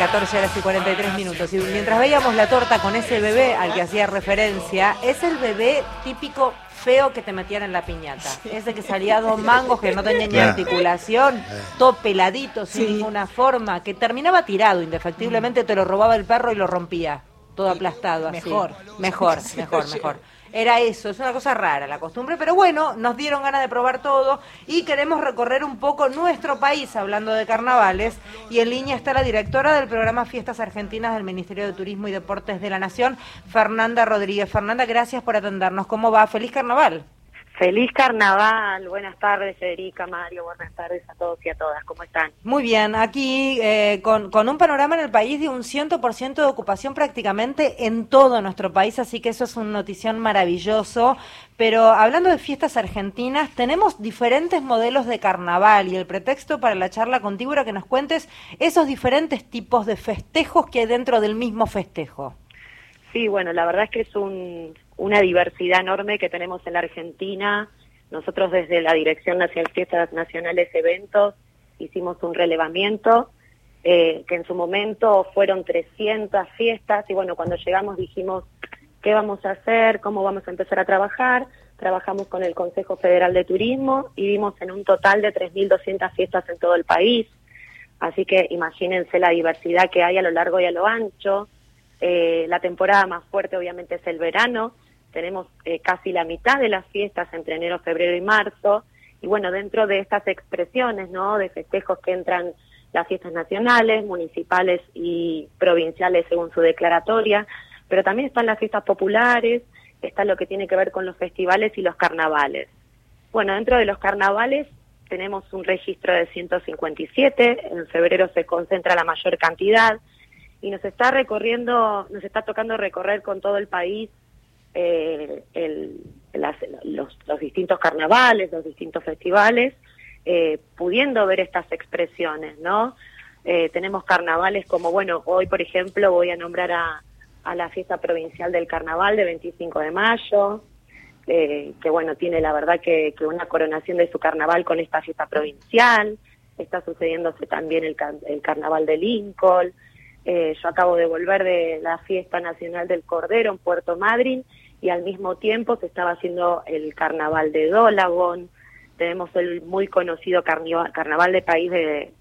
14 horas y 43 minutos. Y mientras veíamos la torta con ese bebé al que hacía referencia, es el bebé típico feo que te metían en la piñata. Ese que salía dos mangos, que no tenía ni articulación, todo peladito, sin ninguna forma, que terminaba tirado, indefectiblemente te lo robaba el perro y lo rompía, todo aplastado así. Mejor. Mejor, mejor, mejor. Era eso, es una cosa rara la costumbre, pero bueno, nos dieron ganas de probar todo y queremos recorrer un poco nuestro país hablando de carnavales y en línea está la directora del programa Fiestas Argentinas del Ministerio de Turismo y Deportes de la Nación, Fernanda Rodríguez. Fernanda, gracias por atendernos. ¿Cómo va? Feliz carnaval. Feliz carnaval, buenas tardes Federica, Mario, buenas tardes a todos y a todas, ¿cómo están? Muy bien, aquí eh, con, con, un panorama en el país de un 100% de ocupación prácticamente en todo nuestro país, así que eso es una notición maravilloso. Pero hablando de fiestas argentinas, tenemos diferentes modelos de carnaval y el pretexto para la charla contigo era que nos cuentes esos diferentes tipos de festejos que hay dentro del mismo festejo. Sí, bueno, la verdad es que es un, una diversidad enorme que tenemos en la Argentina. Nosotros desde la Dirección Nacional Fiestas Nacionales Eventos hicimos un relevamiento eh, que en su momento fueron 300 fiestas y bueno, cuando llegamos dijimos qué vamos a hacer, cómo vamos a empezar a trabajar. Trabajamos con el Consejo Federal de Turismo y vimos en un total de 3.200 fiestas en todo el país. Así que imagínense la diversidad que hay a lo largo y a lo ancho. Eh, la temporada más fuerte obviamente es el verano, tenemos eh, casi la mitad de las fiestas entre enero, febrero y marzo, y bueno, dentro de estas expresiones, ¿no? De festejos que entran las fiestas nacionales, municipales y provinciales según su declaratoria, pero también están las fiestas populares, está lo que tiene que ver con los festivales y los carnavales. Bueno, dentro de los carnavales tenemos un registro de 157, en febrero se concentra la mayor cantidad y nos está recorriendo, nos está tocando recorrer con todo el país eh, el, los, los, distintos carnavales, los distintos festivales, eh, pudiendo ver estas expresiones, ¿no? Eh, tenemos carnavales como, bueno, hoy por ejemplo voy a nombrar a, la fiesta provincial del carnaval de 25 de mayo, eh, que bueno, tiene la verdad que, que, una coronación de su carnaval con esta fiesta provincial, está sucediéndose también el, el carnaval de Lincoln, eh, yo acabo de volver de la fiesta nacional del Cordero en Puerto Madryn y al mismo tiempo se estaba haciendo el carnaval de Dolagon, tenemos el muy conocido carnaval de país de,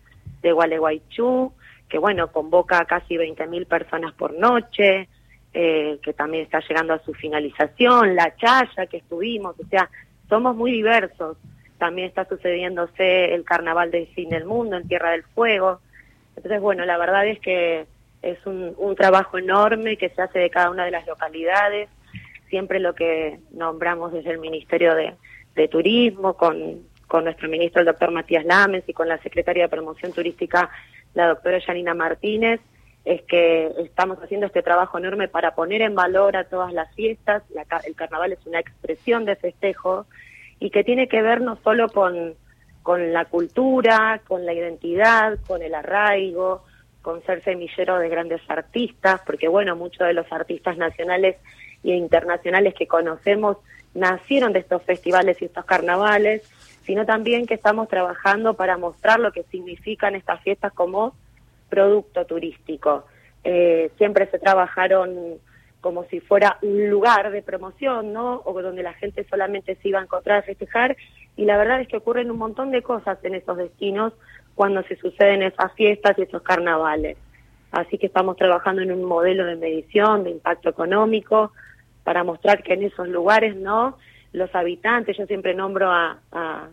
de Gualeguaychú, que bueno, convoca a casi 20.000 personas por noche, eh, que también está llegando a su finalización, la Chaya que estuvimos, o sea, somos muy diversos. También está sucediéndose el carnaval de fin del mundo en Tierra del Fuego. Entonces, bueno, la verdad es que es un, trabajo enorme que se hace de cada una de las localidades siempre lo que nombramos desde el Ministerio de, Turismo, con, nuestro ministro, el doctor Matías Lames, y con la secretaria de Promoción Turística, la doctora Janina Martínez, es que estamos haciendo este trabajo enorme para poner en valor a todas las fiestas. el carnaval es una expresión de festejo y que tiene que ver no solo con, con la cultura, con la identidad, con el arraigo, con ser semillero de grandes artistas, porque bueno, muchos de los artistas nacionales y internacionales que conocemos nacieron de estos festivales y estos carnavales, sino también que estamos trabajando para mostrar lo que significan estas fiestas como producto turístico. Eh, siempre se trabajaron como si fuera un lugar de promoción, ¿no? O donde la gente solamente se iba a encontrar a festejar. Y la verdad es que ocurren un montón de cosas en esos destinos cuando se suceden esas fiestas y esos carnavales. Así que estamos trabajando en un modelo de medición de impacto económico para mostrar que en esos lugares, ¿no? Los habitantes, yo siempre nombro a, a,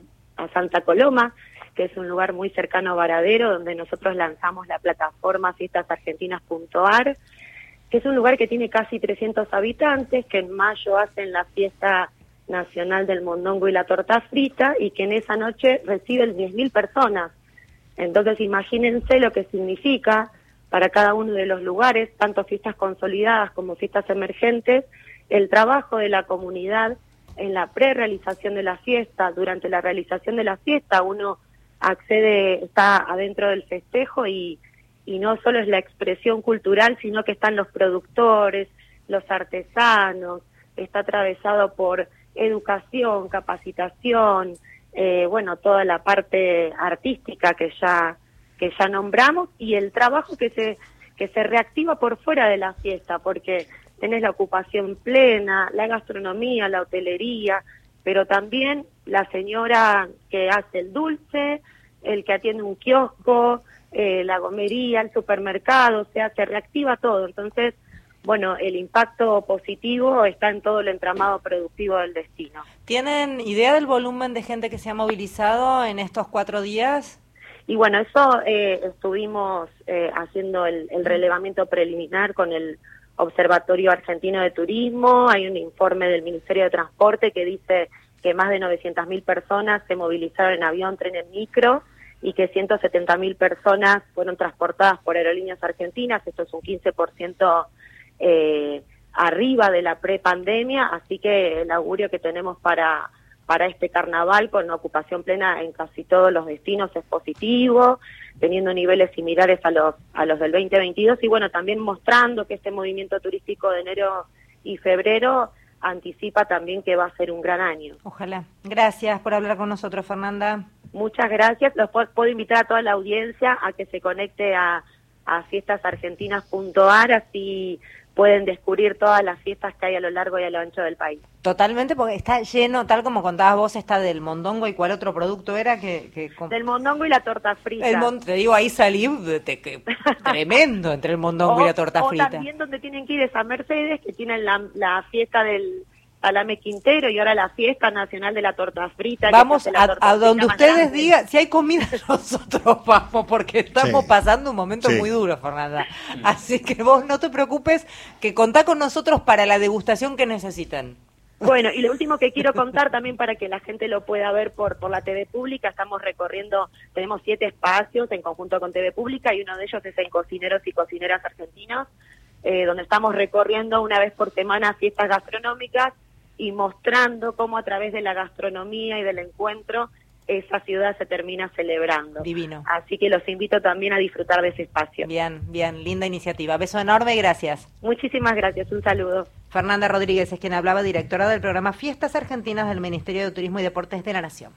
Santa Coloma, que es un lugar muy cercano a Varadero, donde nosotros lanzamos la plataforma fiestasargentinas.ar, que es un lugar que tiene casi 300 habitantes, que en mayo hacen la fiesta nacional del mondongo y la torta frita, y que en esa noche reciben 10.000 personas. Entonces imagínense lo que significa para cada uno de los lugares, tanto fiestas consolidadas como fiestas emergentes, el trabajo de la comunidad en la pre-realización de la fiesta, durante la realización de la fiesta, uno accede, está adentro del festejo y, y no solo es la expresión cultural, sino que están los productores, los artesanos, está atravesado por educación, capacitación, eh, bueno, toda la parte artística que ya que ya nombramos y el trabajo que se que se reactiva por fuera de la fiesta, porque tenés la ocupación plena, la gastronomía, la hotelería, pero también la señora que hace el dulce, el que atiende un kiosco, eh, la gomería, el supermercado, o sea, se reactiva todo. Entonces, bueno, el impacto positivo está en todo el entramado productivo del destino. ¿Tienen idea del volumen de gente que se ha movilizado en estos cuatro días? Y bueno, eso eh, estuvimos eh, haciendo el, relevamiento preliminar con el Observatorio Argentino de Turismo. Hay un informe del Ministerio de Transporte que dice que más de 900.000 personas se movilizaron en avión, tren, en micro y que 170.000 personas fueron transportadas por aerolíneas argentinas. Esto es un 15% eh, arriba de la prepandemia, así que el augurio que tenemos para, para este carnaval con ocupación plena en casi todos los destinos es positivo, teniendo niveles similares a los, a los del 2022 y bueno, también mostrando que este movimiento turístico de enero y febrero anticipa también que va a ser un gran año. Ojalá. Gracias por hablar con nosotros, Fernanda. Muchas gracias. Los puedo, invitar a toda la audiencia a que se conecte a, a fiestasargentinas.ar, así pueden descubrir todas las fiestas que hay a lo largo y a lo ancho del país. Totalmente, porque está lleno, tal como contabas vos, está del mondongo y cuál otro producto era que... Del mondongo y la torta frita. El te digo, ahí salí tremendo entre el mondongo y la torta frita. O también donde tienen que ir es a Mercedes, que tienen la, la fiesta del Salame Quintero y ahora la fiesta nacional de la torta frita. Vamos a, donde ustedes digan, si hay comida nosotros vamos, porque estamos pasando un momento muy duro, Fernanda. Así que vos no te preocupes, que contá con nosotros para la degustación que necesitan. Bueno, y lo último que quiero contar también para que la gente lo pueda ver por, por la TV pública, estamos recorriendo, tenemos siete espacios en conjunto con TV pública y uno de ellos es en Cocineros y Cocineras Argentinos, eh, donde estamos recorriendo una vez por semana fiestas gastronómicas y mostrando cómo a través de la gastronomía y del encuentro esa ciudad se termina celebrando. Divino. Así que los invito también a disfrutar de ese espacio. Bien, bien, linda iniciativa. Beso enorme y gracias. Muchísimas gracias, un saludo. Fernanda Rodríguez es quien hablaba, directora del programa Fiestas Argentinas del Ministerio de Turismo y Deportes de la Nación.